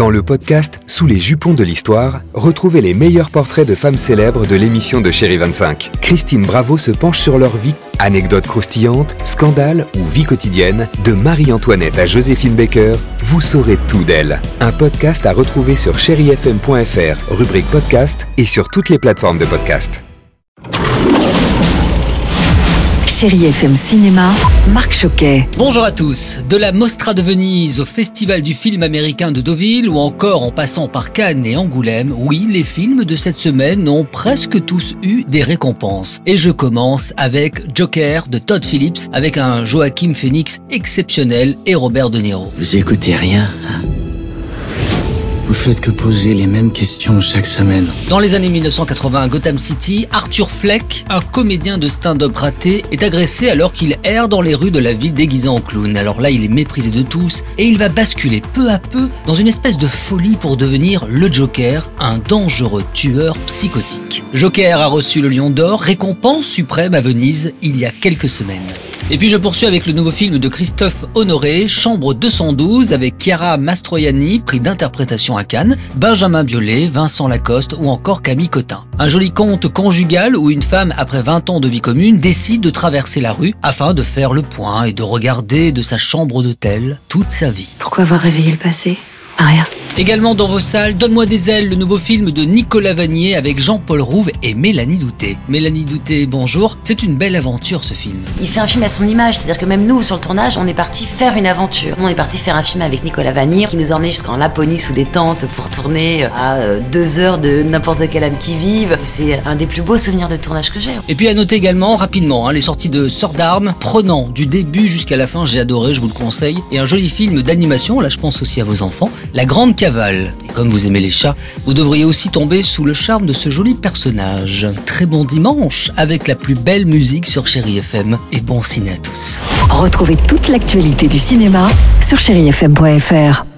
Dans le podcast Sous les jupons de l'histoire, retrouvez les meilleurs portraits de femmes célèbres de l'émission de Chéri 25. Christine Bravo se penche sur leur vie, anecdotes croustillantes, scandales ou vie quotidienne, de Marie-Antoinette à Joséphine Baker, vous saurez tout d'elle. Un podcast à retrouver sur chérifm.fr, rubrique podcast et sur toutes les plateformes de podcast. Chérie FM Cinéma, Marc Choquet. Bonjour à tous. De la Mostra de Venise au Festival du film américain de Deauville ou encore en passant par Cannes et Angoulême, oui, les films de cette semaine ont presque tous eu des récompenses. Et je commence avec Joker de Todd Phillips avec un Joachim Phoenix exceptionnel et Robert De Niro. Vous écoutez rien, hein? Vous faites que poser les mêmes questions chaque semaine. Dans les années 1980 à Gotham City, Arthur Fleck, un comédien de stand-up raté, est agressé alors qu'il erre dans les rues de la ville déguisé en clown. Alors là, il est méprisé de tous et il va basculer peu à peu dans une espèce de folie pour devenir le Joker, un dangereux tueur psychotique. Joker a reçu le Lion d'Or, récompense suprême à Venise il y a quelques semaines. Et puis je poursuis avec le nouveau film de Christophe Honoré, Chambre 212, avec Chiara Mastroianni, prix d'interprétation Benjamin Biolay, Vincent Lacoste ou encore Camille Cotin. Un joli conte conjugal où une femme, après 20 ans de vie commune, décide de traverser la rue afin de faire le point et de regarder de sa chambre d'hôtel toute sa vie. Pourquoi avoir réveillé le passé? Rien. Également dans vos salles, Donne-moi des ailes, le nouveau film de Nicolas Vanier avec Jean-Paul Rouve et Mélanie Douté. Mélanie Douté, bonjour. C'est une belle aventure ce film. Il fait un film à son image, c'est-à-dire que même nous, sur le tournage, on est parti faire une aventure. On est parti faire un film avec Nicolas Vanier qui nous emmenait jusqu'en Laponie sous des tentes pour tourner à euh, deux heures de n'importe quelle âme qui vive. C'est un des plus beaux souvenirs de tournage que j'ai. Et puis à noter également rapidement hein, les sorties de Sort d'armes, prenant du début jusqu'à la fin, j'ai adoré, je vous le conseille. Et un joli film d'animation, là je pense aussi à vos enfants, La Grande Et comme vous aimez les chats, vous devriez aussi tomber sous le charme de ce joli personnage. Très bon dimanche avec la plus belle musique sur Chéri FM et bon ciné à tous. Retrouvez toute l'actualité du cinéma sur chérifm.fr.